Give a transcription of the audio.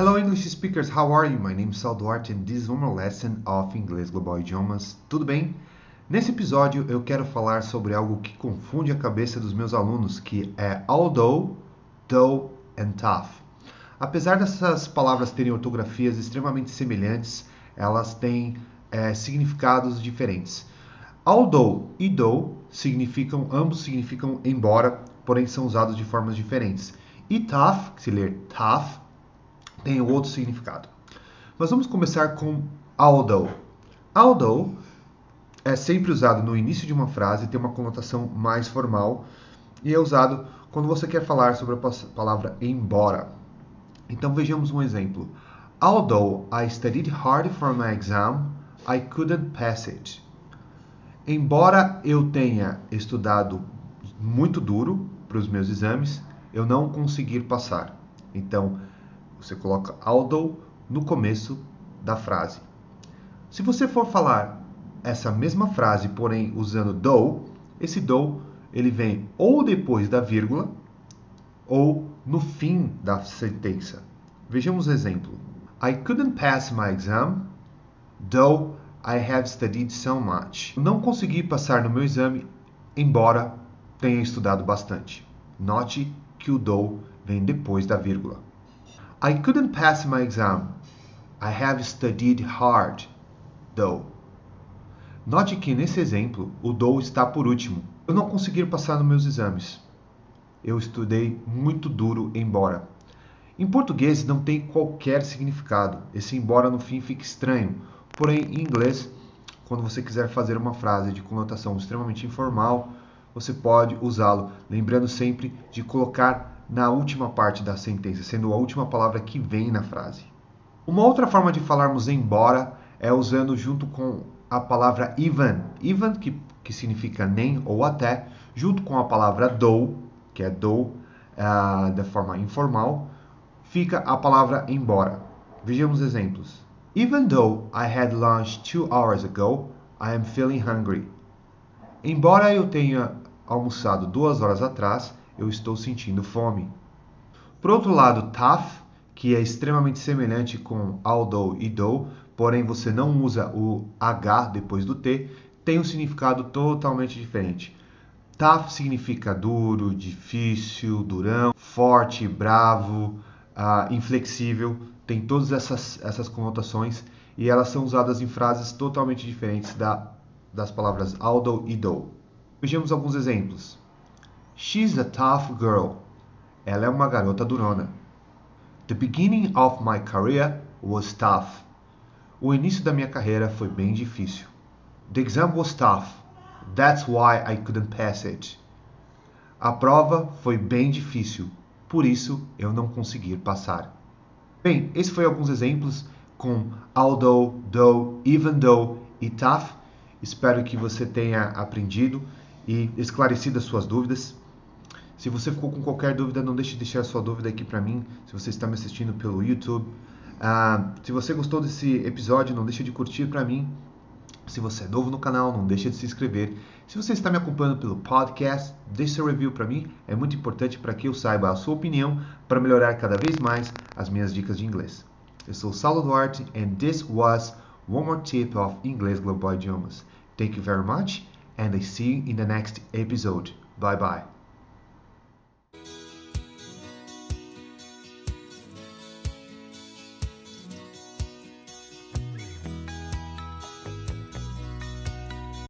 Hello English speakers, how are you? My name is Sal Duarte and this is one more lesson of Inglês Global Idiomas. Tudo bem? Nesse episódio eu quero falar sobre algo que confunde a cabeça dos meus alunos, que é although, though and tough. Apesar dessas palavras terem ortografias extremamente semelhantes, elas têm é, significados diferentes. Although e though significam, ambos significam embora, porém são usados de formas diferentes. E tough, que se ler tough, tem outro significado. Mas vamos começar com although. Although é sempre usado no início de uma frase, tem uma conotação mais formal e é usado quando você quer falar sobre a palavra embora. Então vejamos um exemplo. Although I studied hard for my exam, I couldn't pass it. Embora eu tenha estudado muito duro para os meus exames, eu não conseguir passar. Então, você coloca although no começo da frase. Se você for falar essa mesma frase, porém usando though, esse though ele vem ou depois da vírgula ou no fim da sentença. Vejamos o exemplo. I couldn't pass my exam, though I have studied so much. não consegui passar no meu exame, embora tenha estudado bastante. Note que o though vem depois da vírgula. I couldn't pass my exam. I have studied hard, though. Note que nesse exemplo o though está por último. Eu não consegui passar nos meus exames. Eu estudei muito duro, embora. Em português não tem qualquer significado. Esse embora no fim fica estranho. Porém, em inglês, quando você quiser fazer uma frase de conotação extremamente informal, você pode usá-lo, lembrando sempre de colocar na última parte da sentença, sendo a última palavra que vem na frase. Uma outra forma de falarmos embora é usando junto com a palavra even, even que, que significa nem ou até, junto com a palavra do, que é do uh, da forma informal, fica a palavra embora. Vejamos exemplos. Even though I had lunch two hours ago, I am feeling hungry. Embora eu tenha almoçado duas horas atrás, eu estou sentindo fome. Por outro lado, tough, que é extremamente semelhante com although e though, porém você não usa o H depois do T, tem um significado totalmente diferente. Tough significa duro, difícil, durão, forte, bravo, uh, inflexível, tem todas essas, essas conotações e elas são usadas em frases totalmente diferentes da, das palavras although e though. Vejamos alguns exemplos. She's a tough girl. Ela é uma garota durona. The beginning of my career was tough. O início da minha carreira foi bem difícil. The exam was tough. That's why I couldn't pass it. A prova foi bem difícil, por isso eu não consegui passar. Bem, esses foram alguns exemplos com although, though, even though e tough. Espero que você tenha aprendido e esclarecido as suas dúvidas. Se você ficou com qualquer dúvida, não deixe de deixar sua dúvida aqui para mim, se você está me assistindo pelo YouTube. Uh, se você gostou desse episódio, não deixe de curtir para mim. Se você é novo no canal, não deixe de se inscrever. Se você está me acompanhando pelo podcast, deixe seu review para mim. É muito importante para que eu saiba a sua opinião para melhorar cada vez mais as minhas dicas de inglês. Eu sou Saulo Duarte and this was one more tip of Inglês Global Idiomas. Thank you very much and I see you in the next episode. Bye bye.